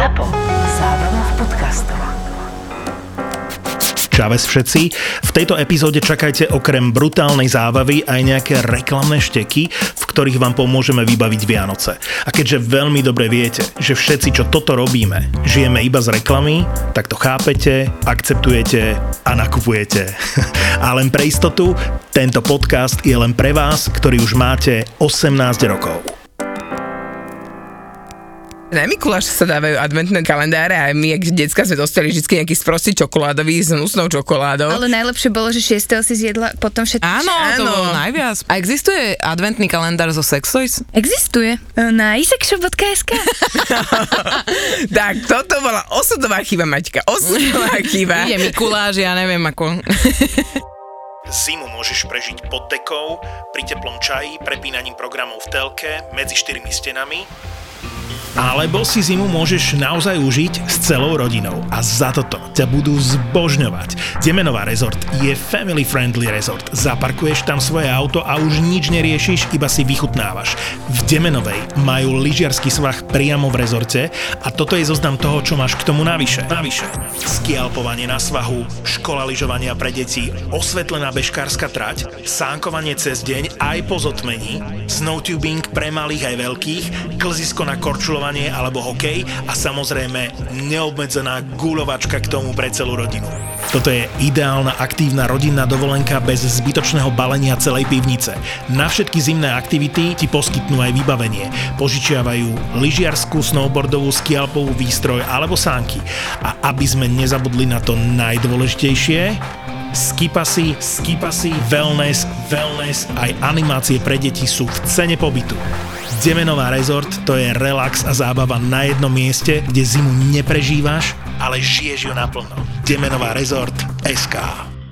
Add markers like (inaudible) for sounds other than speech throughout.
ZAPO. Zábrná v podcastov. Čaves všetci. V tejto epizóde čakajte okrem brutálnej zábavy aj nejaké reklamné šteky, v ktorých vám pomôžeme vybaviť Vianoce. A keďže veľmi dobre viete, že všetci, čo toto robíme, žijeme iba z reklamy, tak to chápete, akceptujete a nakupujete. (laughs) A len pre istotu, tento podcast je len pre vás, ktorí už máte 18 rokov. Na Mikuláš sa dávajú adventné kalendáre a my, jak decka, sme dostali vždy nejaký sprostý čokoládový s hnusnou čokoládou. Ale najlepšie bolo, že 6. si zjedla potom všetko. Áno, to Áno. bolo najviac. A existuje adventný kalendár zo Sextoys? Existuje. Na isexshop.sk (laughs) tak, toto bola osudová chyba, Maťka. Osudová (laughs) chyba. Je Mikuláš, ja neviem ako... (laughs) Zimu môžeš prežiť pod dekou, pri teplom čaji, prepínaním programov v telke, medzi štyrmi stenami. Alebo si zimu môžeš naozaj užiť s celou rodinou a za toto ťa budú zbožňovať. Demenová rezort je family friendly rezort. Zaparkuješ tam svoje auto a už nič neriešiš, iba si vychutnávaš. V Demenovej majú lyžiarsky svah priamo v rezorte a toto je zoznam toho, čo máš k tomu navyše. Navyše. Skialpovanie na svahu, škola lyžovania pre deti, osvetlená bežkárska trať, sánkovanie cez deň aj po zotmení, snowtubing pre malých aj veľkých, klzisko na korčulovanie alebo hokej a samozrejme neobmedzená guľovačka k tomu pre celú rodinu. Toto je ideálna aktívna rodinná dovolenka bez zbytočného balenia celej pivnice. Na všetky zimné aktivity ti poskytnú aj vybavenie. Požičiavajú lyžiarsku, snowboardovú, skialpovú výstroj alebo sánky. A aby sme nezabudli na to najdôležitejšie, Skipasy, skipasy, wellness, wellness, aj animácie pre deti sú v cene pobytu. Demenová rezort to je relax a zábava na jednom mieste, kde zimu neprežívaš, ale žiješ ju naplno. Demenová rezort SK.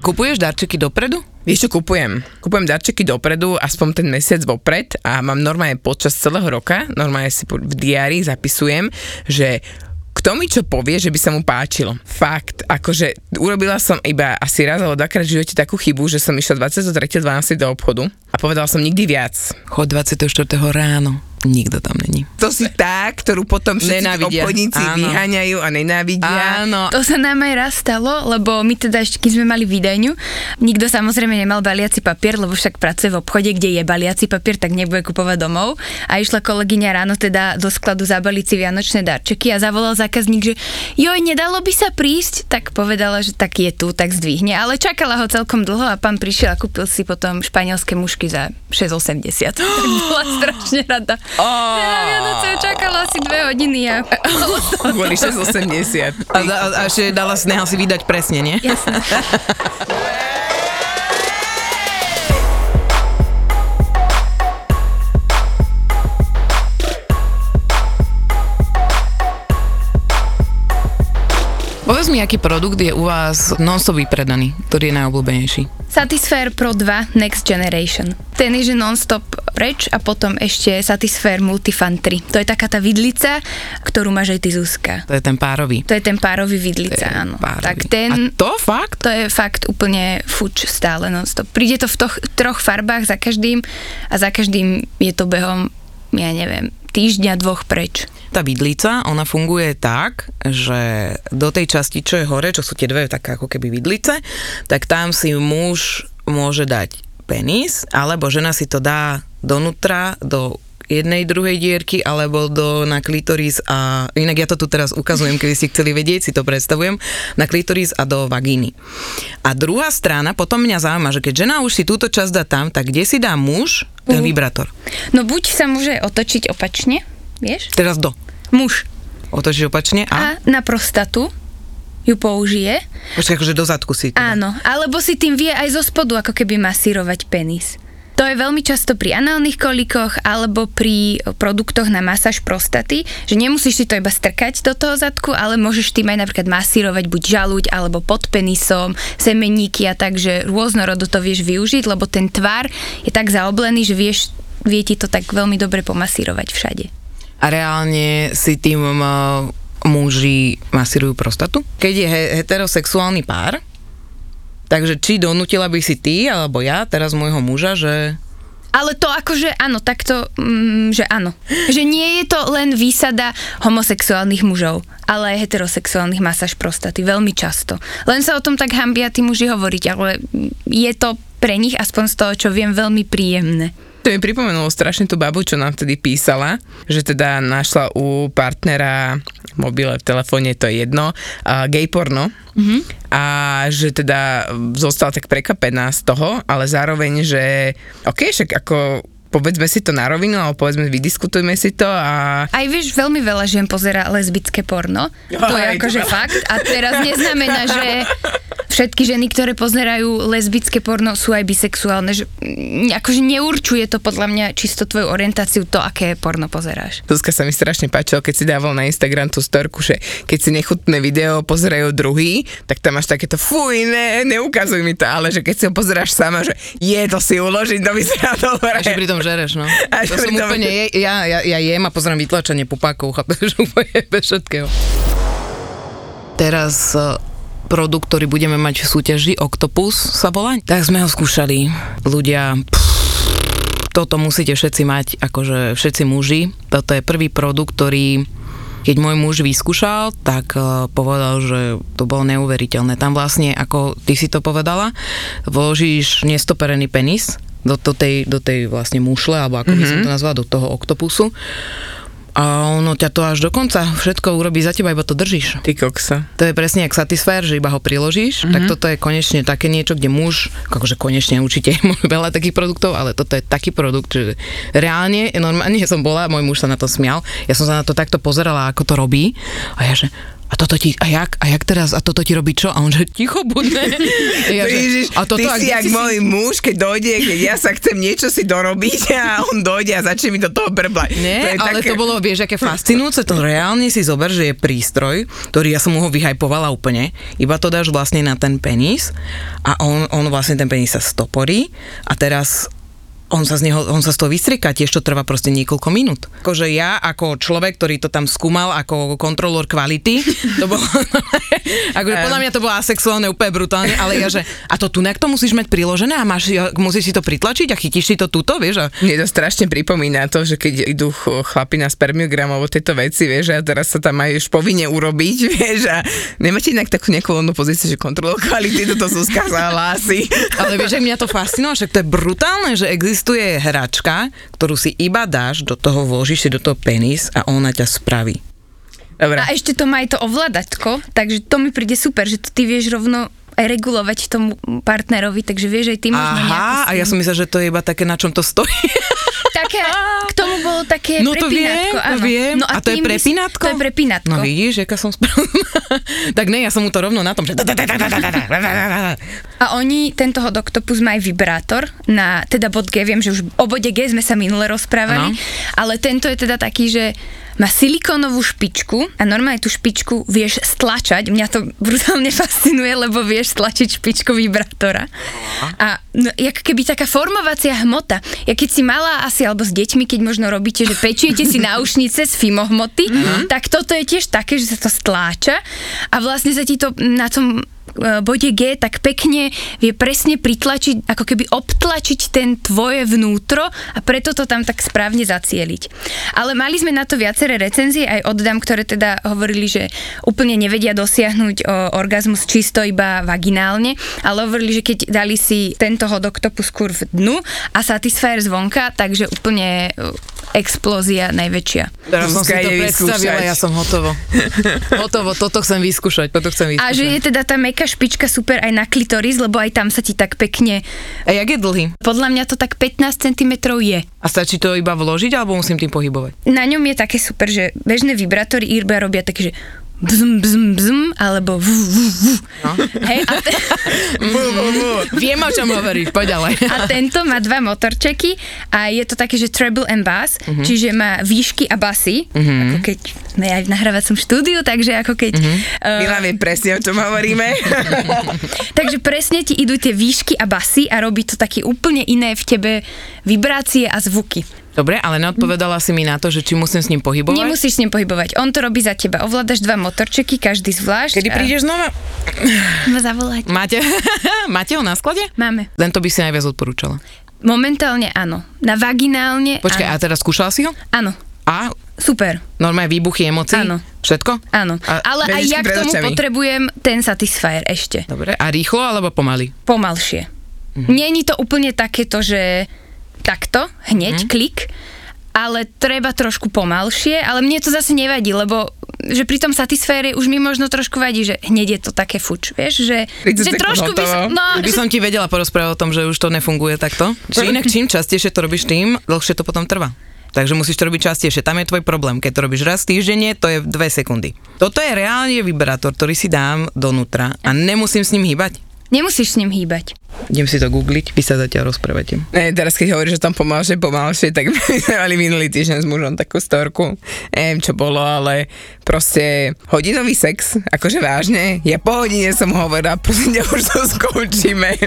Kupuješ darčeky dopredu? Vieš čo kupujem? Kupujem darčeky dopredu, aspoň ten mesiac vopred a mám normálne počas celého roka, normálne si v diári zapisujem, že kto mi čo povie, že by sa mu páčilo. Fakt, akože urobila som iba asi raz alebo dvakrát v živote takú chybu, že som išla 23.12. do obchodu a povedala som nikdy viac. Chod 24. ráno. Nikto tam není. To si tá, ktorú potom všetci Nenávidia. obchodníci Áno. vyháňajú a nenávidia. Áno. To sa nám aj raz stalo, lebo my teda ešte, keď sme mali výdajňu, nikto samozrejme nemal baliaci papier, lebo však pracuje v obchode, kde je baliaci papier, tak nebude kupovať domov. A išla kolegyňa ráno teda do skladu zabaliť si vianočné darčeky a zavolal zákazník, že joj, nedalo by sa prísť, tak povedala, že tak je tu, tak zdvihne. Ale čakala ho celkom dlho a pán prišiel a kúpil si potom španielské mušky za 6,80. (gasps) tak bola strašne rada. Na Vianoce čakala asi dve hodiny (laughs) a Kvôli 6,80. A, a, a ešte dala si, nehal si vydať presne, nie? Jasné. (laughs) Povedz mi, aký produkt je u vás non-stop vypredaný, ktorý je najobľúbenejší. Satisfyer Pro 2 Next Generation. Ten je že non-stop preč a potom ešte Satisfyer Multifan 3. To je taká tá vidlica, ktorú máš aj ty Zuzka. To je ten párový. To je ten párový vidlica, je áno. párový. Tak ten... A to fakt? To je fakt úplne fuč stále non-stop. Príde to v toch, troch farbách za každým a za každým je to behom, ja neviem, týždňa, dvoch preč. Tá vidlica, ona funguje tak, že do tej časti, čo je hore, čo sú tie dve také ako keby vidlice, tak tam si muž môže dať penis, alebo žena si to dá donútra, do jednej, druhej dierky, alebo do, na klitoris a, inak ja to tu teraz ukazujem, keby ste chceli vedieť, si to predstavujem, na klitoris a do vagíny. A druhá strana, potom mňa zaujíma, že keď žena už si túto časť dá tam, tak kde si dá muž ten vibrátor? No buď sa môže otočiť opačne, vieš? Teraz do. Muž. Otočíš opačne A a? na prostatu ju použije. Počkaj, akože do zadku si. Teda. Áno, alebo si tým vie aj zo spodu ako keby masírovať penis. To je veľmi často pri análnych kolikoch alebo pri produktoch na masáž prostaty, že nemusíš si to iba strkať do toho zadku, ale môžeš tým aj napríklad masírovať buď žaluť alebo pod penisom, semeníky a tak, že rôznorodo to vieš využiť, lebo ten tvar je tak zaoblený, že vieš, vie ti to tak veľmi dobre pomasírovať všade. A reálne si tým muži masírujú prostatu? Keď je he- heterosexuálny pár, takže či donútila by si ty alebo ja teraz môjho muža, že Ale to akože áno, takto, mm, že áno. Že nie je to len výsada homosexuálnych mužov, ale aj heterosexuálnych masáž prostaty, veľmi často. Len sa o tom tak hambia tí muži hovoriť, ale je to pre nich, aspoň z toho, čo viem, veľmi príjemné. To mi pripomenulo strašne tú babu, čo nám vtedy písala, že teda našla u partnera mobile, v telefóne, to je jedno, a gay porno. Mm-hmm. A že teda zostala tak prekapená z toho, ale zároveň, že ok, však ako povedzme si to na rovinu, alebo povedzme, vydiskutujme si to a... Aj vieš, veľmi veľa žien pozera lesbické porno. To je akože to- fakt. A teraz neznamená, že všetky ženy, ktoré pozerajú lesbické porno, sú aj bisexuálne. Že, akože neurčuje to podľa mňa čisto tvoju orientáciu to, aké porno pozeráš. Zuzka sa mi strašne páčilo, keď si dával na Instagram tú storku, že keď si nechutné video pozerajú druhý, tak tam máš takéto fuj, ne, neukazuj mi to, ale že keď si ho pozeráš sama, že je to si uložiť, to vyzerá dobre. A že pritom žereš, no. (laughs) A to som pritom- úplne, je, ja, ja, ja jem a pozerám vytlačenie pupákov, (laughs) chápeš, úplne bez všetkého. Teraz e, produkt, ktorý budeme mať v súťaži, Octopus sa volá, tak sme ho skúšali. Ľudia, pff, toto musíte všetci mať, akože všetci muži. Toto je prvý produkt, ktorý keď môj muž vyskúšal, tak uh, povedal, že to bolo neuveriteľné. Tam vlastne, ako ty si to povedala, vložíš nestoperený penis do, do, tej, do tej vlastne mušle, alebo ako by som to nazvala, do toho oktopusu. A ono ťa to až do konca všetko urobí za teba, iba to držíš. Ty koksa. To je presne jak Satisfyer, že iba ho priložíš, mm-hmm. tak toto je konečne také niečo, kde muž, akože konečne určite (laughs) veľa takých produktov, ale toto je taký produkt, že reálne, normálne (laughs) som bola, môj muž sa na to smial, ja som sa na to takto pozerala, ako to robí a ja že, a toto ti, a jak, a jak teraz, a toto ti robí čo? A on že, ticho buďme. (laughs) Ja, že, Ježiš, a toto, ty a si jak môj muž, keď dojde, keď ja sa chcem niečo si dorobiť a on dojde a začne mi do toho brblať. Nie, to ale také... to bolo, vieš, aké fascinujúce, to reálne si zober, že je prístroj, ktorý ja som mu ho vyhajpovala úplne, iba to dáš vlastne na ten penis a on, on vlastne ten penis sa stoporí a teraz on sa, z neho, on sa z toho vystrieka, tiež to trvá proste niekoľko minút. Akože ja ako človek, ktorý to tam skúmal ako kontrolór kvality, to bolo, (laughs) akože podľa mňa to bolo asexuálne úplne brutálne, ale ja, že a to tu to musíš mať priložené a máš, musíš si to pritlačiť a chytíš si to túto, vieš, a Mne to strašne pripomína to, že keď idú ch- chlapi na spermiogram alebo tieto veci, vieš, a teraz sa tam už povinne urobiť, (laughs) vieš, a nemáte inak takú nejakú voľnú pozíciu, že kontrolu kvality, toto Zuzka sa hlási. Ale vieš, že mňa to fascinuje, však to je brutálne, že existuje hračka, ktorú si iba dáš, do toho vložíš si do toho penis a ona ťa spraví. Dobre. A ešte to má aj to ovládatko, takže to mi príde super, že to ty vieš rovno regulovať tomu partnerovi, takže vieš aj ty možno Aha, a ja som myslela, že to je iba také, na čom to stojí. Také, k tomu bolo také No to viem, prepínatko, to áno. viem. No a, to je prepínatko? To je prepínatko. No vidíš, jaká som správna. tak ne, ja som mu to rovno na tom, že... A oni, tento hot octopus má aj vibrátor na teda bod G, viem, že už o bode G sme sa minule rozprávali, Áno. ale tento je teda taký, že má silikónovú špičku a normálne tú špičku vieš stlačať. Mňa to brutálne (laughs) fascinuje, lebo vieš stlačiť špičku vibrátora. A no, jak keby taká formovacia hmota. Ja keď si malá asi, alebo s deťmi, keď možno robíte, že pečiete si náušnice z fimohmoty, tak toto je tiež také, že sa to stláča a vlastne sa ti to na tom bode G tak pekne vie presne pritlačiť, ako keby obtlačiť ten tvoje vnútro a preto to tam tak správne zacieliť. Ale mali sme na to viaceré recenzie aj od dám, ktoré teda hovorili, že úplne nevedia dosiahnuť o, orgazmus čisto iba vaginálne, ale hovorili, že keď dali si tento hot octopus kurv dnu a Satisfyer zvonka, takže úplne e, explózia najväčšia. Teraz som si to predstavila, vyskúšať. ja som hotovo. (laughs) hotovo, toto chcem vyskúšať, toto chcem vyskúšať. A že je teda tá meká špička super aj na klitoris, lebo aj tam sa ti tak pekne a jak je dlhý? Podľa mňa to tak 15 cm je. A stačí to iba vložiť, alebo musím tým pohybovať? Na ňom je také super, že bežné vibrátory iba robia také, že bzm, bzm, bzm, alebo v, v, v. No. Hej, a, te, (laughs) Viem, o čom hovoríš, poď ďalej. a tento má dva motorčeky a je to také, že treble and bass, Mhm. čiže má výšky a basy, ako keď sme aj v nahrávacom štúdiu, takže ako keď... Mhm. Uh, Milá vie presne, o čom hovoríme. (laughs) takže presne ti idú tie výšky a basy a robí to také úplne iné v tebe vibrácie a zvuky. Dobre, ale neodpovedala si mi na to, že či musím s ním pohybovať. Nemusíš s ním pohybovať, on to robí za teba. Ovládaš dva motorčeky, každý zvlášť. Kedy prídeš znova? Ma zavolať. Máte, (laughs) máte ho na sklade? Máme. Tento by si najviac odporúčala. Momentálne áno. Na vaginálne Počkaj, a áno. teraz skúšala si ho? Áno, A super, normálne výbuchy emócií? Áno. Všetko? áno. A Ale aj ja k tomu očami. potrebujem ten Satisfyer ešte. Dobre. A rýchlo alebo pomaly? Pomalšie. Mhm. Není to úplne takéto, že takto, hneď, Mhm. klik, ale treba trošku pomalšie, ale mne to zase nevadí, lebo že pri tom Satisfére už mi možno trošku vadí, že hneď je to také fuč, vieš, že, 30 že trošku by som, no, By že, som ti vedela porozprávať o tom, že už to nefunguje takto. Či inak čím častejšie to robíš tým, dlhšie to potom trvá. Takže musíš to robiť častejšie. Tam je tvoj problém. Keď to robíš raz týždenne, to je dve sekundy. Toto je reálne vibrátor, ktorý si dám donútra a nemusím s ním hýbať. Nemusíš s ním hýbať. Idem si to googliť, vy sa zatiaľ rozprávate. Ne, teraz keď hovoríš, že tam pomalšie, pomalšie, tak my (laughs) sme mali minulý týždeň s mužom takú storku. Neviem, čo bolo, ale proste hodinový sex, akože vážne. Ja po hodine som hovorila, prosím ťa, už to skončíme. (laughs)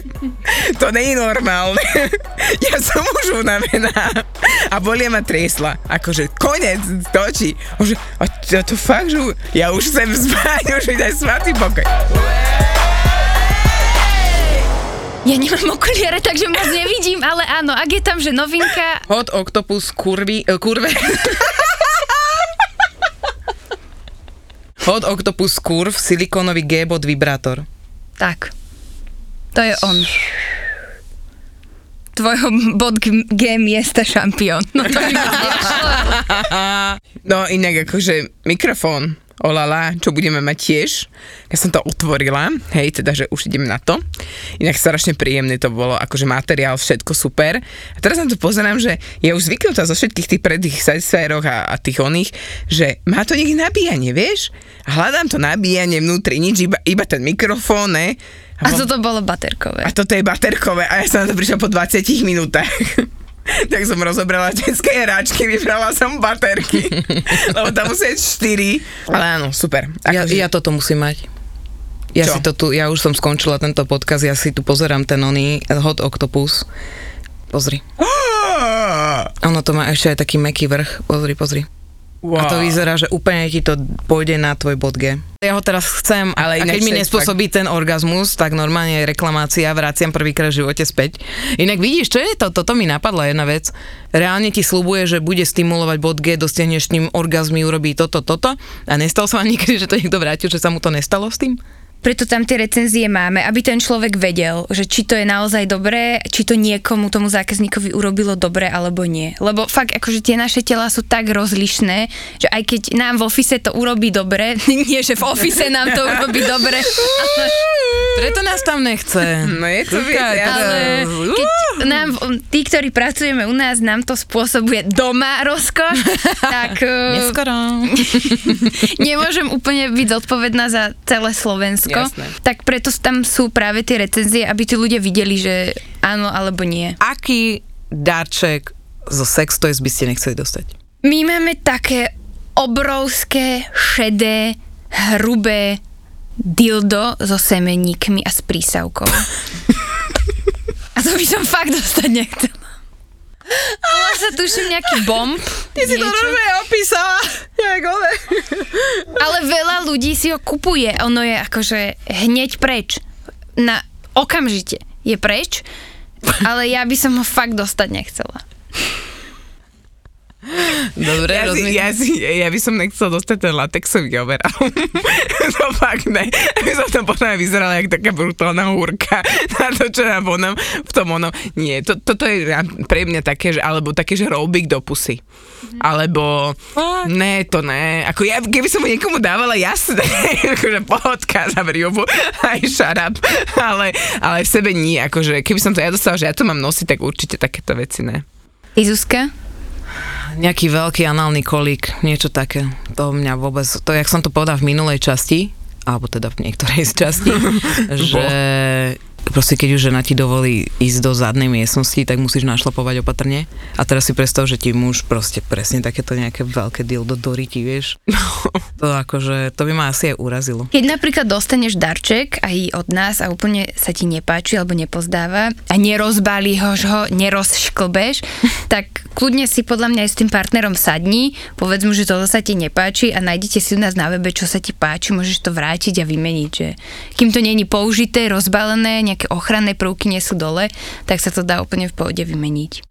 To nie je normálne. (laughs) Ja som už unavená. A bolia ma triesla. Akože konec, točí. Že, a to, to fakt, že ja už chcem spať, už mi daj svatý pokoj. Ja nemám okuliare, takže moc nevidím, ale áno, ak je tam, že novinka, Hot Octopus kurvy, uh, kurve. Hot Octopus Curve silikónový G-bod vibrátor. tak. To je on. Tvojho bod G- G miesta šampión. No to by. No inak akože mikrofón, olala, čo budeme mať tiež. Ja som to otvorila, hej, teda, že už idem na to. Inak strašne príjemné to bolo, akože materiál, všetko super. A teraz na to pozerám, že je už zvyknutá zo všetkých tých predných satisféroch a, a tých oných, že má to niekde nabíjanie, vieš? A hľadám to nabíjanie vnútri, nič, iba, iba ten mikrofón, ne? A vo- toto bolo baterkové. a toto je baterkové a ja som na to prišla po 20 minútach. (laughs) (laughs) tak som rozobrala detské hráčky, vybrala som baterky, (laughs) lebo tam musia byť 4. Ale áno, super. Ja, Akože- ja toto musím mať. Ja Čo? si to tu, ja už som skončila tento podcast, ja si tu pozerám ten oný Hot Octopus. Pozri. (gasps) Ono to má ešte aj taký meký vrch. Pozri, pozri. Wow. A to vyzerá, že úplne ti to pôjde na tvoj bod G. Ja ho teraz chcem, Ale a keď mi nespôsobí ten orgazmus, tak normálne je reklamácia, vraciam prvýkrát v živote späť. Inak vidíš, čo je to? Toto mi napadla jedna vec. Reálne ti slubuje, že bude stimulovať bod G, dosiahneš s ním orgazmy, urobí toto, toto. A nestalo sa vám niekedy, že to niekto vrátil, že sa mu to nestalo s tým? Preto tam tie recenzie máme, aby ten človek vedel, že či to je naozaj dobré, či to niekomu, tomu zákazníkovi urobilo dobre alebo nie. Lebo fakt, akože tie naše tela sú tak rozlišné, že aj keď nám v ofise to urobí dobre, (laughs) nie, že v ofise nám to urobí dobre, ale, Preto nás tam nechce. No je to viac, teda- ale keď nám, tí, ktorí pracujeme u nás, nám to spôsobuje doma rozkoš, (laughs) tak eh, Neskoro. (laughs) nemôžem úplne byť zodpovedná za celé Slovensko. Jasné. Tak preto tam sú práve tie recenzie, aby tí ľudia videli, že áno alebo nie. Aký darček zo Sex Toys by ste nechceli dostať? My máme také obrovské, šedé, hrubé dildo so semeníkmi a s prísavkou. (laughs) A to by som fakt dostať nechcela. Ale sa tuším nejaký bomb. niečo. opísala. Jak ole. Ale veľa ľudí si ho kupuje. Ono je akože hneď preč. Na, okamžite je preč. Ale ja by som ho fakt dostať nechcela. Dobre, Ja, si, rozumiem. ja, si, ja by som nechcel dostať ten latexový overall. (laughs) to fakt ne. Aby som tam potom vyzerala jak taká brutálna húrka (laughs) na to, čo nám onom, v tom onom. Nie, to, toto je pre mňa také, že, alebo také, že roubik do pusy. Alebo, ne, to ne. Ako ja, keby som niekomu dávala, jasné, (laughs) akože pohodka, zavri obu, aj up. Ale, ale v sebe nie, akože keby som to ja dostala, že ja to mám nosiť, tak určite takéto veci ne. Ty Zuzka? Nejaký veľký análny kolík, niečo také. To mňa vôbec, to jak som to povedal v minulej časti, alebo teda v niektorej z časti, (laughs) že proste keď už žena ti dovolí ísť do zadnej miestnosti, tak musíš našlapovať opatrne. A teraz si predstav, že ti muž proste presne takéto nejaké veľké dildo doríti, vieš. To akože, to by ma asi aj urazilo. Keď napríklad dostaneš darček aj od nás a úplne sa ti nepáči alebo nepozdáva a nerozbalíš ho, nerozšklbeš, (laughs) tak kľudne si podľa mňa aj s tým partnerom sadni, povedz mu, že toto sa ti nepáči a nájdete si u nás na webe, čo sa ti páči, môžeš to vrátiť a vymeniť, že kým to není použité, rozbalené, nejaké ochranné prvky nie sú dole, tak sa to dá úplne v pohode vymeniť.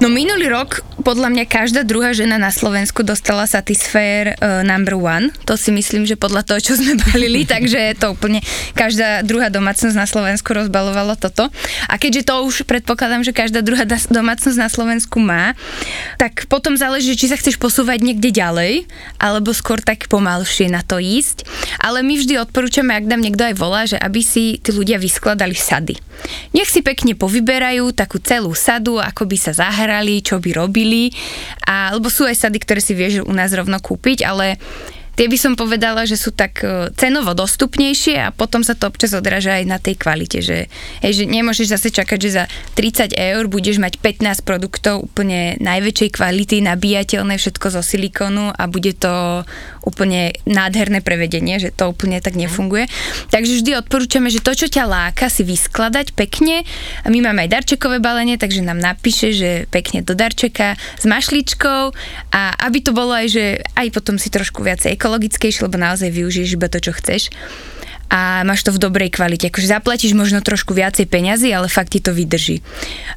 No minulý rok podľa mňa každá druhá žena na Slovensku dostala Satisfyer uh, number one. To si myslím, že podľa toho, čo sme (laughs) balili, takže to úplne každá druhá domácnosť na Slovensku rozbalovalo toto. A keďže to už predpokladám, že každá druhá domácnosť na Slovensku má, tak potom záleží, či sa chceš posúvať niekde ďalej, alebo skôr tak pomalšie na to ísť. Ale my vždy odporúčame, ak nám niekto aj volá, že aby si tí ľudia vyskladali sady. Nech si pekne povyberajú takú celú sadu, ako by sa zahrali, čo by robili. A, lebo sú aj sady, ktoré si vieš u nás rovno kúpiť, ale tie by som povedala, že sú tak e, cenovo dostupnejšie a potom sa to občas odráža aj na tej kvalite, že, hej, že nemôžeš zase čakať, že za 30 eur budeš mať 15 produktov úplne najväčšej kvality, nabíjateľné, všetko zo silikonu a bude to úplne nádherné prevedenie, že to úplne tak nefunguje. Takže vždy odporúčame, že to, čo ťa láka, si vyskladať pekne. A my máme aj darčekové balenie, takže nám napíše, že pekne do darčeka s mašličkou a aby to bolo aj, že aj potom si trošku viacej ekologickejšie, lebo naozaj využiješ iba to, čo chceš a máš to v dobrej kvalite. Akože zaplatíš možno trošku viacej peňazí, ale fakt ti to vydrží.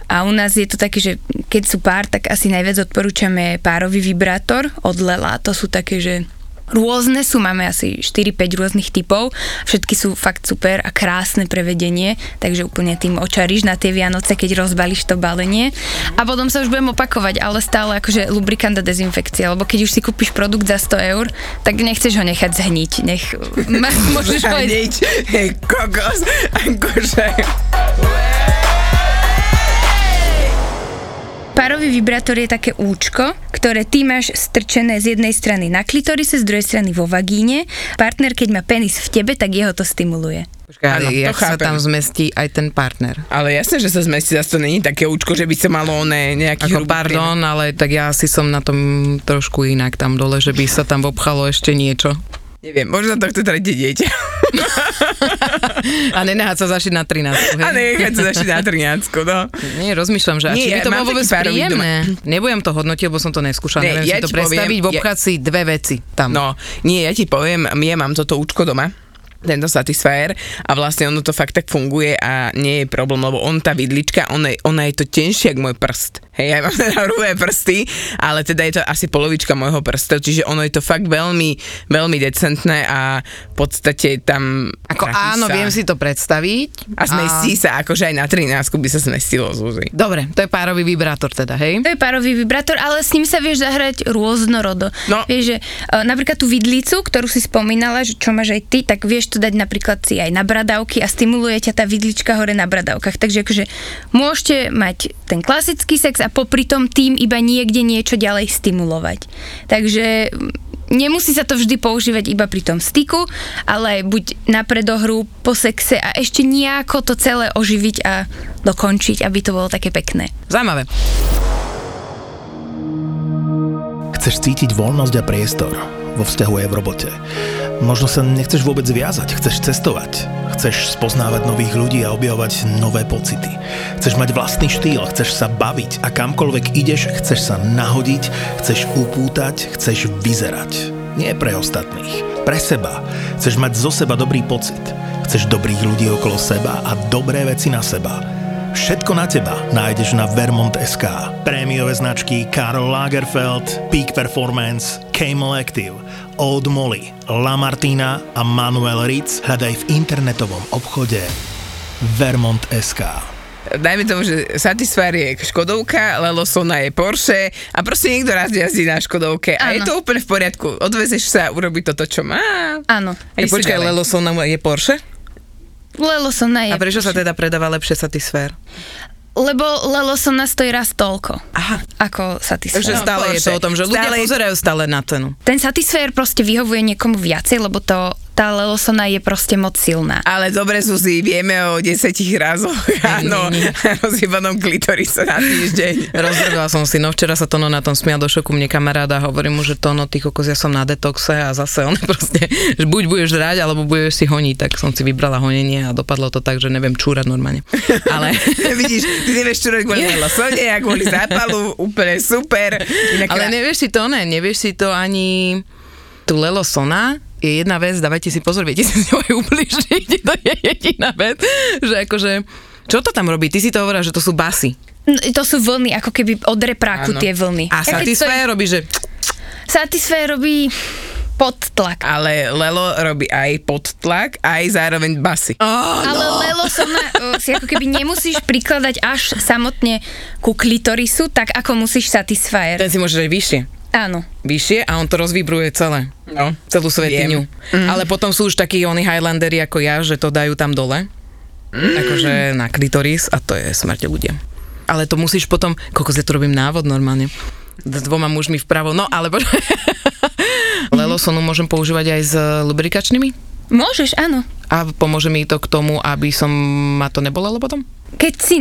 A u nás je to také, že keď sú pár, tak asi najviac odporúčame párový vibrátor od Lela. To sú také, že Rôzne sú, máme asi 4-5 rôznych typov, všetky sú fakt super a krásne prevedenie, takže úplne tým očaríš na tie Vianoce, keď rozbalíš to balenie. A potom sa už budem opakovať, ale stále akože lubrikant a dezinfekcia, lebo keď už si kúpiš produkt za 100 eur, tak nechceš ho nechať zhniť, nech (laughs) ma, môžeš hej, kokos, akože... Párový vibrátor je také účko, ktoré ty máš strčené z jednej strany na klitorise, z druhej strany vo vagíne. Partner, keď má penis v tebe, tak jeho to stimuluje. Počkaj, ale jak sa tam zmestí aj ten partner? Ale jasné, že sa zmestí, zase to není také účko, že by sa malo oné nejaký Ako pardon, ale tak ja asi som na tom trošku inak tam dole, že by sa tam obchalo ešte niečo. Neviem, možno to chce tretie dieťa. (laughs) A nenáhať sa zašiť na 13. A nechať sa zašiť na 13, no. Nie, rozmýšľam, že a Nie, či by to bolo vôbec príjemné. Nebudem to hodnotiť, lebo som to neskúšal, Ne, neviem ja si to ti poviem, predstaviť, ja- si dve veci tam. No, nie, ja ti poviem, ja mám toto účko doma tento Satisfyer a vlastne ono to fakt tak funguje a nie je problém, lebo on tá vidlička, ona, je- ona je to tenšia ako môj prst. Hej, ja mám teda hrubé prsty, ale teda je to asi polovička môjho prsta, čiže ono je to fakt veľmi, veľmi decentné a v podstate tam... Ako áno, sa viem si to predstaviť. A zmestí sa, akože aj na 13 by sa zmestilo Zuzi. Dobre, to je párový vibrátor teda, hej? To je párový vibrátor, ale s ním sa vieš zahrať rôznorodo. No. Vieš, že uh, napríklad tú vidlicu, ktorú si spomínala, že čo máš aj ty, tak vieš to dať napríklad si aj na bradavky a stimuluje ťa tá vidlička hore na bradavkách. Takže akože môžete mať ten klasický sex a popri tom tým iba niekde niečo ďalej stimulovať. Takže mm, nemusí sa to vždy používať iba pri tom styku, ale buď na predohru, po sexe a ešte nejako to celé oživiť a dokončiť, aby to bolo také pekné. Zaujímavé. Chceš cítiť voľnosť a priestor vo vzťahu aj v robote. Možno sa nechceš vôbec viazať, chceš cestovať, chceš spoznávať nových ľudí a objavovať nové pocity. Chceš mať vlastný štýl, chceš sa baviť a kamkoľvek ideš, chceš sa nahodiť, chceš upútať, chceš vyzerať. Nie pre ostatných, pre seba. Chceš mať zo seba dobrý pocit. Chceš dobrých ľudí okolo seba a dobré veci na seba. Všetko na teba nájdeš na Vermont.sk. Prémiové značky Karl Lagerfeld, Peak Performance, Camel Active, Old Molly, La Martina a Manuel Ritz hľadaj v internetovom obchode Vermont.sk. Dajme tomu, že Satisfyer je Škodovka, Lelosona je Porsche a proste niekto raz jazdí na Škodovke a je to úplne v poriadku. Odvezeš sa, urobí toto, čo má. Áno. A Počkaj, ďalej. Lelo Sona je Porsche? Lelosona je... A prečo sa teda predáva lepšie Satisfyer? Lebo Lelosona stojí raz toľko. Aha. Ako Satisfyer. Takže No, stále je to o tom, že ľudia Stále- pozerajú stále na cenu. Ten Satisfyer proste vyhovuje niekomu viacej, lebo to, tá Lelosona je proste moc silná. Ale dobre, Zuzi, vieme o desetich razoch. Áno, (laughs) rozjebanom klitorise na týždeň. (laughs) Rozrvila som si, no včera sa Tono na tom smial do šoku mne kamaráda a hovorím mu, že Tono, ty kokos, ja som na detoxe a zase on (laughs) proste, že buď budeš žrať, alebo budeš si honiť, tak som si vybrala honenie a dopadlo to tak, že neviem čúrať normálne. Ale, Vidíš, ty nevieš robiť kvôli Lelosone a kvôli zápalu, úplne super. Inak ale nevieš si to, ne, nevieš si to ani tú Lelo Sona je jedna vec, dávajte si pozor, viete (laughs) si s ňou aj ubližiť, to je jediná vec, že akože, čo to tam robí? Ty si to hovorila, že to sú basy. No, To sú vlny, ako keby od repráku Áno. tie vlny. A Ja keď Satisfyer robí, že Satisfyer robí podtlak. Ale Lelo robí aj podtlak, aj zároveň basy. Ale Lelo som na, (laughs) si ako keby nemusíš prikladať až samotne ku klitorisu, tak ako musíš Satisfyer. ten si môže dať vyššie. Áno. Vyššie a on to rozvibruje celé. No. Celú svetiňu. Viem. Ale potom sú už takí oni Highlanderi ako ja, že to dajú tam dole. Akože na klitoris a to je smrť ľudia. Ale to musíš potom, koľko ja to robím návod normálne, s dvoma mužmi vpravo, no alebo... (laughs) Lelosonu môžem používať aj s lubrikačnými? Môžeš, áno. A pomôže mi to k tomu, aby som ma to nebolelo potom? Keď si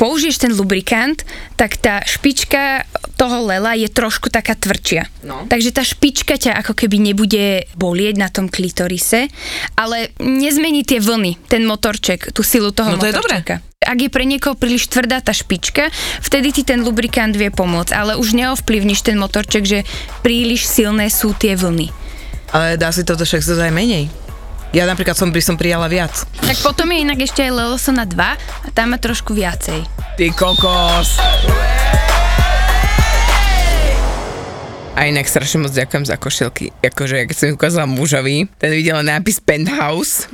použiješ ten lubrikant, tak tá špička toho lela je trošku taká tvrdšia. No. Takže tá špička ťa ako keby nebude bolieť na tom klitorise, ale nezmení tie vlny, ten motorček, tú silu toho No to je motorčeka. Ak je pre niekoho príliš tvrdá tá špička, vtedy ti ten lubrikant vie pomôcť, ale už neovplyvníš ten motorček, že príliš silné sú tie vlny. Ale dá si to však aj menej. Ja napríklad som by som prijala viac. Tak potom je inak ešte aj Lelosona 2 a tam má trošku viacej. Ty kokos. A inak strašne moc ďakujem za košelky. Akože, keď som ukázala mužovi, ten videl nápis Penthouse,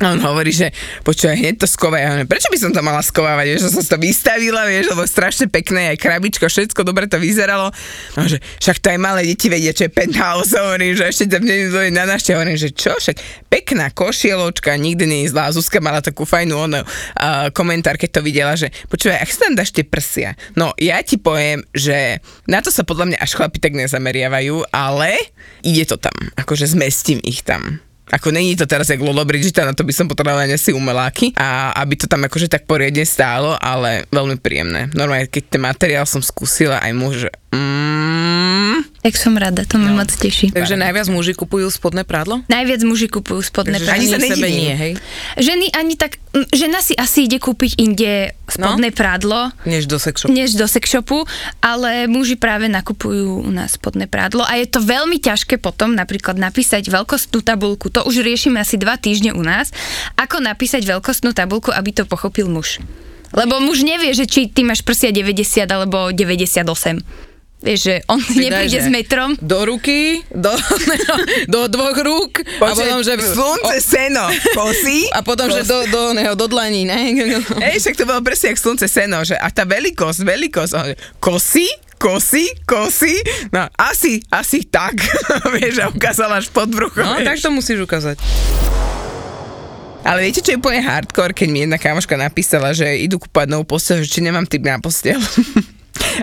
a on hovorí, že počúvaj, hneď to skovaj. Ja prečo by som to mala skovávať? Vieš, že som to vystavila, vieš, lebo strašne pekné, aj krabičko, všetko dobre to vyzeralo. No, že však to aj malé deti vedia, čo je penthouse, hovorím, že ešte tam nie na našte, hovorím, že čo, však pekná košieločka, nikdy nie je zlá. Zuzka mala takú fajnú ono, uh, komentár, keď to videla, že počúvaj, ak sa tam dáš tie prsia, no ja ti poviem, že na to sa podľa mňa až chlapi tak nezameriavajú, ale ide to tam, akože zmestím ich tam. Ako není to teraz jak Lolo Bridgeta, na to by som potrebovala asi umeláky a aby to tam akože tak poriadne stálo, ale veľmi príjemné. Normálne, keď ten materiál som skúsila aj muž, mm, Tak som rada, to ma moc teší. Takže najviac muži kupujú spodné prádlo? Najviac muži kupujú spodné Takže ani prádlo. sa sebe nie, hej? Ženy ani tak, žena si asi ide kúpiť inde spodné prádlo, Než do sex shopu. než do sex shopu, ale muži práve nakupujú u nás spodné prádlo a je to veľmi ťažké potom napríklad napísať veľkostnú tabulku, to už riešime asi dva týždne u nás, ako napísať veľkostnú tabulku, aby to pochopil muž. Lebo muž nevie, že či ty máš prsia 90 alebo 98. Vieš, že on nepríde že s metrom. Do ruky, do, (laughs) do dvoch rúk a potom, že... slunce, seno, kosy. (laughs) A potom, že do, do, neho, do dlaní, ne? (laughs) Hej, však to bolo presne jak slunce, seno, že a tá veľkosť, veľkosť, kosy, kosy, kosy, no asi, asi tak, vieš, a ukázala až pod brucho, No, vieš. tak to musíš ukázať. Ale viete, čo je úplne hardcore, keď mi jedna kamoška napísala, že idú kúpať novú postel, že či nemám typ na postel.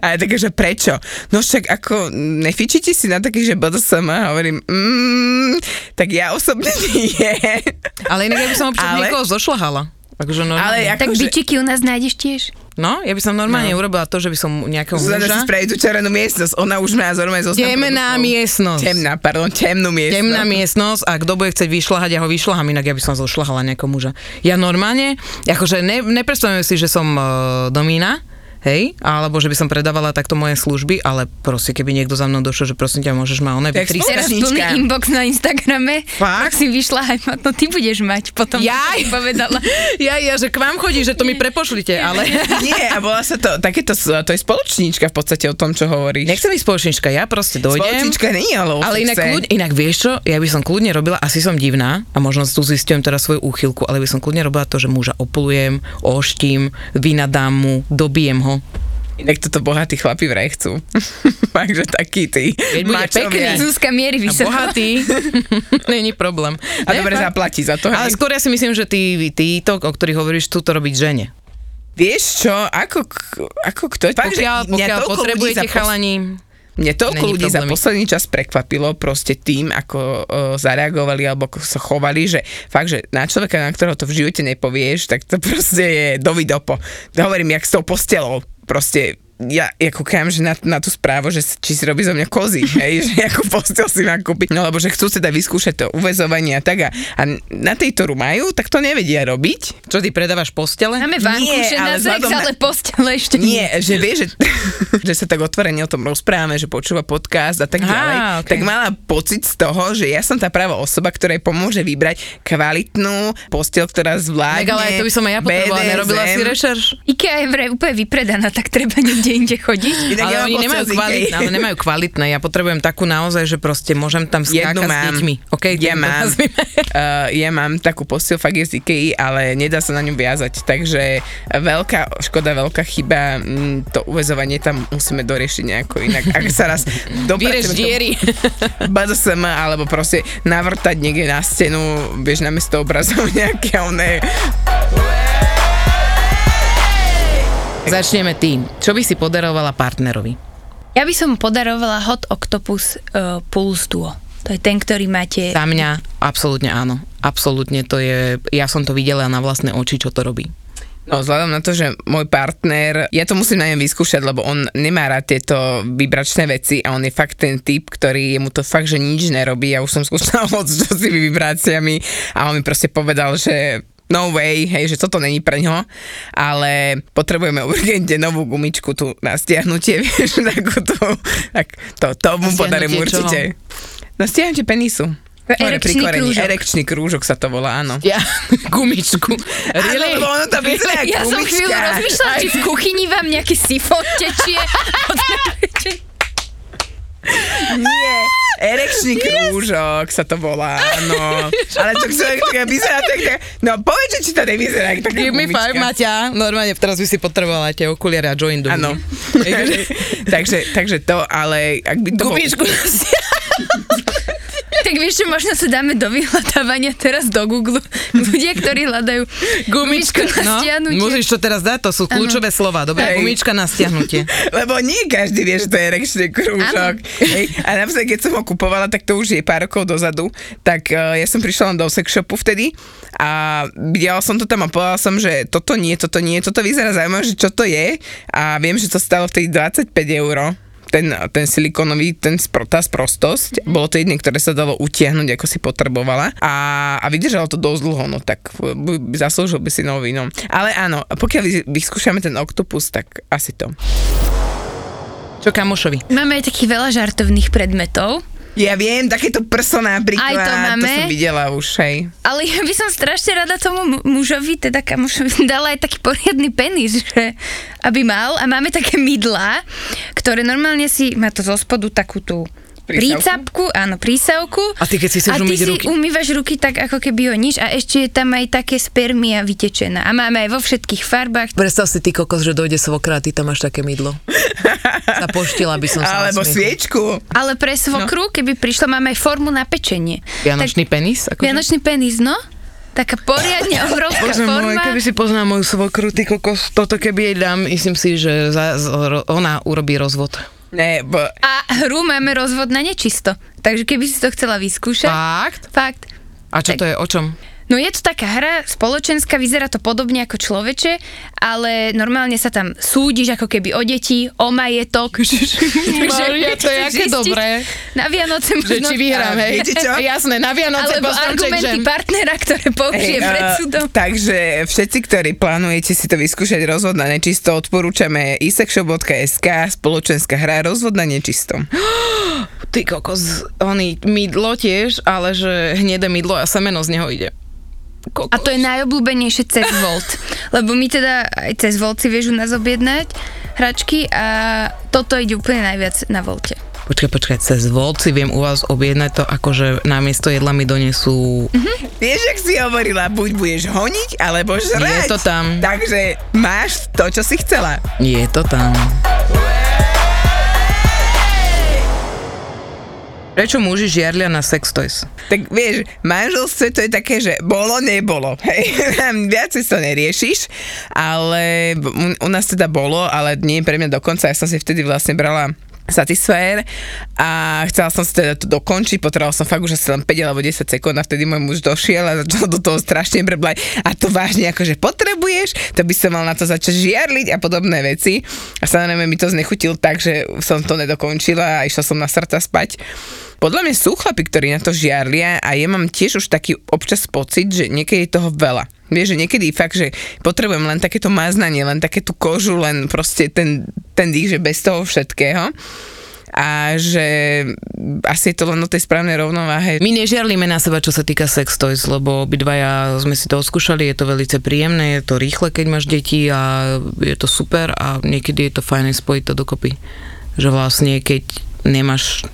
A ja také, že prečo? No však ako, nefičíte si na takých, že BDSM? A hovorím, mm, tak ja osobne (laughs) nie. Ale inak ja by som občas Ale- niekoho zošlahala. Normálne. Ale Tak akože... bičiky u nás nájdeš tiež. No, ja by som normálne no. urobila to, že by som nejakého Zuzana si muža... spraví tú červenú miestnosť, ona už má normálne zoznam Temná miestnosť. Temná, pardon, temnú miestnosť. Temná miestnosť a kto bude chcieť vyšľahať, ja ho vyšľahám, inak ja by som zošľahala nejakého muža. Ja normálne, akože ne, nepredstavujem si, že som uh, domína, hej, alebo že by som predávala takto moje služby, ale proste, keby niekto za mnou došiel, že prosím ťa, môžeš ma one Tak vytrískať. Teraz plný inbox na Instagrame. Fakt? Tak si vyšla aj ma, no ty budeš mať potom. Som povedala. (laughs) Ja, ja, že k vám chodí, že to mi prepošlite, ale... (laughs) Nie, a bola sa to, takéto, to je spoločníčka v podstate o tom, čo hovoríš. Nechcem byť spoločnička, ja proste dojdem. Spoločníčka nie je, ale Ale inak, kľud, inak vieš čo, ja by som kľudne robila, asi som divná a možno tu zistujem teraz svoju úchylku, ale by som kľudne robila to, že muža opulujem, oštím, vynadám mu, dobijem ho. Inak toto bohatí chlapi vraj chcú. (laughs) Takže taký ty. Keď bude pekný. Zuzka mierí vysoko. bohatý, (laughs) není problém. A Ne, dobre zaplatí za to. Ale hej. skôr ja si myslím, že tí, títo, o ktorých hovoríš, chcú to robiť žene. Vieš čo, ako, ako kto... Pokiaľ, pokiaľ potrebujete pos- chalani, Mne toľko Není ľudí za problémy. posledný čas prekvapilo proste tým, ako uh, zareagovali alebo ako sa chovali, že fakt, že na človeka, na ktorého to v živote nepovieš, tak to (laughs) proste je dovidopo. Hovorím, jak s tou postelou. Proste ja, ja kúkam, že na, na tú správu, že či si robí zo mňa kozy, (laughs) hej, že akú postel si má kúpiť, no lebo že chcú teda vyskúšať to uväzovanie a tak a, a na tej, ktorú majú, tak to nevedia robiť. Čo ty predávaš postele? Máme že na ale sex, na- ale postele ešte nie. Nie, že vie, že, (laughs) že sa tak otvorene o tom rozprávame, že počúva podcast a tak ďalej, okej. tak mala pocit z toho, že ja som tá práva osoba, ktorá jej pomôže vybrať kvalitnú postel, ktorá zvládne Tak ale aj to by som aj ja potrebovala, nerobila si rešerš. IKEA je vraj úplne vypredaná, tak treba niekde inde chodiť. Inak ale ja oni nemajú, kvalitné, ale nemajú kvalitné. Ja potrebujem takú naozaj, že proste môžem tam skákať s deťmi. Okay, ja mám. Uh, (laughs) ja mám takú postel fakt je z Ikei, ale nedá sa na ňu viazať, takže veľká škoda, veľká chyba, mm, to uväzovanie tam musíme doriešiť nejako inak. Ak sa raz (laughs) dopracujeme diery. (laughs) BDSM, alebo proste navrtať niekde na stenu, vieš, namiesto obrazov nejaké oné. Začneme tým. Čo by si podarovala partnerovi? Ja by som podarovala Hot Octopus uh, Pulse Duo. To je ten, ktorý máte... Za mňa absolútne áno. Absolútne to je, ja som to videla na vlastné oči, čo to robí. No vzhľadom na to, že môj partner, ja to musím na ňom vyskúšať, lebo on nemá rád tieto vibračné veci a on je fakt ten typ, ktorý mu to fakt, že nič nerobí. Ja už som skúšala (laughs) moc s tými vibráciami a on mi proste povedal, že no way, hej, že toto není pre ňo, ale potrebujeme urgentne novú gumičku tu na stiahnutie, (laughs) vieš, takúto, tak to, to mu podarím určite. Na stiahnutie penisu. Erekčný krúžok. Erekčný krúžok sa to volá, áno. Ja, (laughs) gumičku. Áno, lebo ono to vyzerá Ja som gumička. chvíľu rozmýšľala, či v kuchyni vám nejaký sifón tečie. (laughs) Nie, erekčný krúžok sa to volá, áno. (laughs) Ale to človek tak vyzerá tak, tak, no povedz, že či to nevyzerá taká Give me five. Maťa. Normálne teraz by si potrebovala tie okuliare a join do Áno. (laughs) (laughs) takže, takže to, ale ak by to Gumičku. Tak vieš čo, možno sa dáme do vyhľadávania teraz do Google. Ľudia, ktorí hľadajú gumičku na No, stiahnutie. musíš to teraz dať, to sú kľúčové slova. Dobre, Hej. gumička na stiahnutie. (laughs) Lebo nie každý vie, že to je erekčný krúžok. Hej. A napríklad, keď som ho kupovala, tak to už je pár rokov dozadu, tak uh, ja som prišla len do sex shopu vtedy a videla som to tam a povedala som, že toto nie, toto nie, toto vyzerá zaujímavé, že čo to je a viem, že to stalo vtedy 25 eur ten, ten silikónový, ten, spro- tá sprostosť. Bolo to jedné, ktoré sa dalo utiahnuť, ako si potrebovala. A, a vydržalo to dosť dlho, no tak b- b- zaslúžil by si nový, no. Ale áno, pokiaľ vy- vyskúšame ten oktopus, tak asi to. Čo kamošovi? Máme aj takých veľa žartovných predmetov, Ja viem, takéto prso napríklad, Aj to máme. som videla už, hej. ale ja by som strašne rada tomu mu- mužovi, teda kamošovi, (laughs) dala aj taký poriadny penis, že aby mal. A máme také mydlá, ktoré normálne si, má to zo spodu takú tú? Prícapku, áno, prísavku. A ty keď si chceš a ty umyť si ruky? umývaš ruky tak, ako keby o nič a ešte je tam aj také spermia vytečená. A máme aj vo všetkých farbách. Predstav si ty kokos, že dojde svokra a ty tam máš také mydlo. (laughs) Zapoštila by som sa Alebo sviečku. Ale pre svokru, keby prišla, máme aj formu na pečenie. Vianočný penis? Akože? Vianočný penis, no? Taká poriadne (laughs) obrovská Bože môj, forma. keby si poznal moju svokru, ty kokos, toto keby jej dám, myslím si, že za, ona urobí rozvod. Ne, bo, A hru máme rozvod na nečisto. Takže keby si to chcela vyskúšať. Fakt? Fakt. A čo to je, o čom? No je to taká hra spoločenská, vyzerá to podobne ako človeče, ale normálne sa tam súdiš ako keby o deti, o majetok. (laughs) Maria, to je aké dobré. Na Vianoce Že možno... či vyhrám, hej? Jasné, na Vianoce Alebo argumenty ček, partnera, ktoré použije Hej, pred súdom. takže všetci, ktorí plánujete si to vyskúšať rozvod na nečisto, odporúčame isexshop.sk spoločenská hra rozvod na nečisto. (gasps) Ty kokos, oni mydlo tiež, ale že hnedé mydlo a semeno z neho ide. Kokos. A to je najobľúbenejšie cez Volt. (laughs) Lebo my teda aj cez Volt si vieš u nás objednať hračky a toto ide úplne najviac na Volte. Počkaj, počkaj, cez Volt si viem u vás objednať to, akože namiesto jedla mi donesú... Vieš, jak si hovorila, buď budeš honiť, alebo žrať. Je to tam. Takže máš to, čo si chcela. Je to tam. Prečo muži žiarlia na sex toys? Tak vieš, manželstve to je také, že bolo, nebolo. Hej, (laughs) viacej to neriešiš, ale u nás teda bolo, ale nie pre mňa dokonca. Ja som si vtedy vlastne brala Satisfyer a chcela som si teda to dokončiť, potrebovala som fakt už asi len 5 alebo 10 sekúnd a vtedy môj muž došiel a začal do toho strašne breblať a to vážne akože potrebuješ, to by som mal na to začať žiarliť a podobné veci a samozrejme mi to znechutil tak, že som to nedokončila a išla som na srdca spať. Podľa mňa sú chlapi, ktorí na to žiarlia a ja mám tiež už taký občas pocit, že niekedy je toho veľa. Vieš, že niekedy fakt, že potrebujem len takéto maznanie, len také tú kožu, len proste ten, ten dých, že bez toho všetkého a že asi je to len o tej správnej rovnováhe. My nežiarlíme na seba, čo sa týka sex toys, lebo obidvaja sme si to odskúšali, je to veľmi príjemné, je to rýchle, keď máš deti a je to super a niekedy je to fajn spojiť to dokopy. Že vlastne, keď nemáš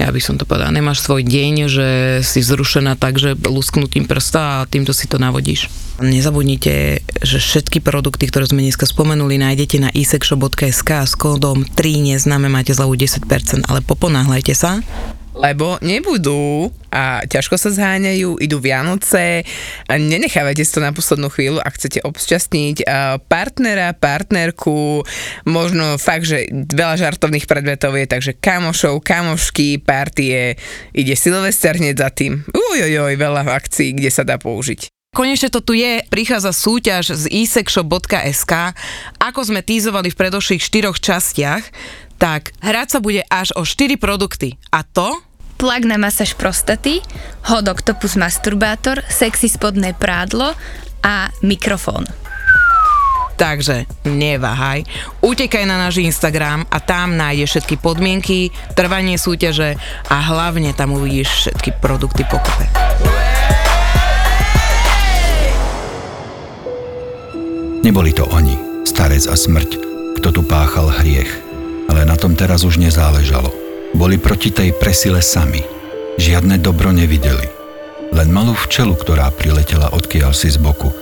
ja by som to povedala, nemáš svoj deň, že si zrušená tak, že lusknutím prsta a týmto si to navodíš. Nezabudnite, že všetky produkty, ktoré sme dneska spomenuli, nájdete na isexshop.sk a s kódom 3 neznáme máte zľavu 10%, ale poponáhľajte sa, lebo nebudú a ťažko sa zháňajú, idú Vianoce, nenechávajte si to na poslednú chvíľu, ak chcete obšťastniť partnera, partnerku, možno fakt, že veľa žartovných predmetov je, takže kamošov, kamošky, partie, ide Silvester hneď za tým. Ujojoj, veľa akcií, kde sa dá použiť. Konečne to tu je, prichádza súťaž z isexshop.sk. Ako sme týzovali v predošlých štyroch častiach, tak hrať sa bude až o 4 produkty. A to? Plak na masáž prostaty, hot octopus masturbátor, sexy spodné prádlo a mikrofón. Takže neváhaj, utekaj na náš Instagram a tam nájdeš všetky podmienky, trvanie súťaže a hlavne tam uvidíš všetky produkty pokope. Neboli to oni, starec a smrť, kto tu páchal hriech, ale na tom teraz už nezáležalo. Boli proti tej presile sami. Žiadne dobro nevideli. Len malú včelu, ktorá priletela odkiaľ si z boku.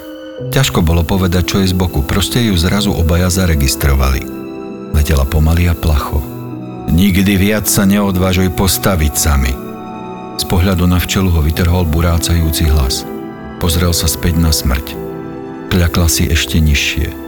Ťažko bolo povedať, čo je z boku, proste ju zrazu obaja zaregistrovali. Letela pomaly a placho. Nikdy viac sa neodvážuj postaviť sami. Z pohľadu na včelu ho vytrhol burácajúci hlas. Pozrel sa späť na smrť kľakla si ešte nižšie.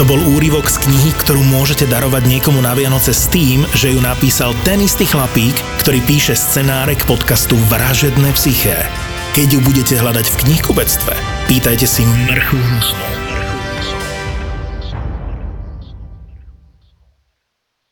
To bol úryvok z knihy, ktorú môžete darovať niekomu na Vianoce s tým, že ju napísal ten istý chlapík, ktorý píše scenáre k podcastu Vražedné psyché. Keď ju budete hľadať v knihkubectve, pýtajte si mrchu hnusnú.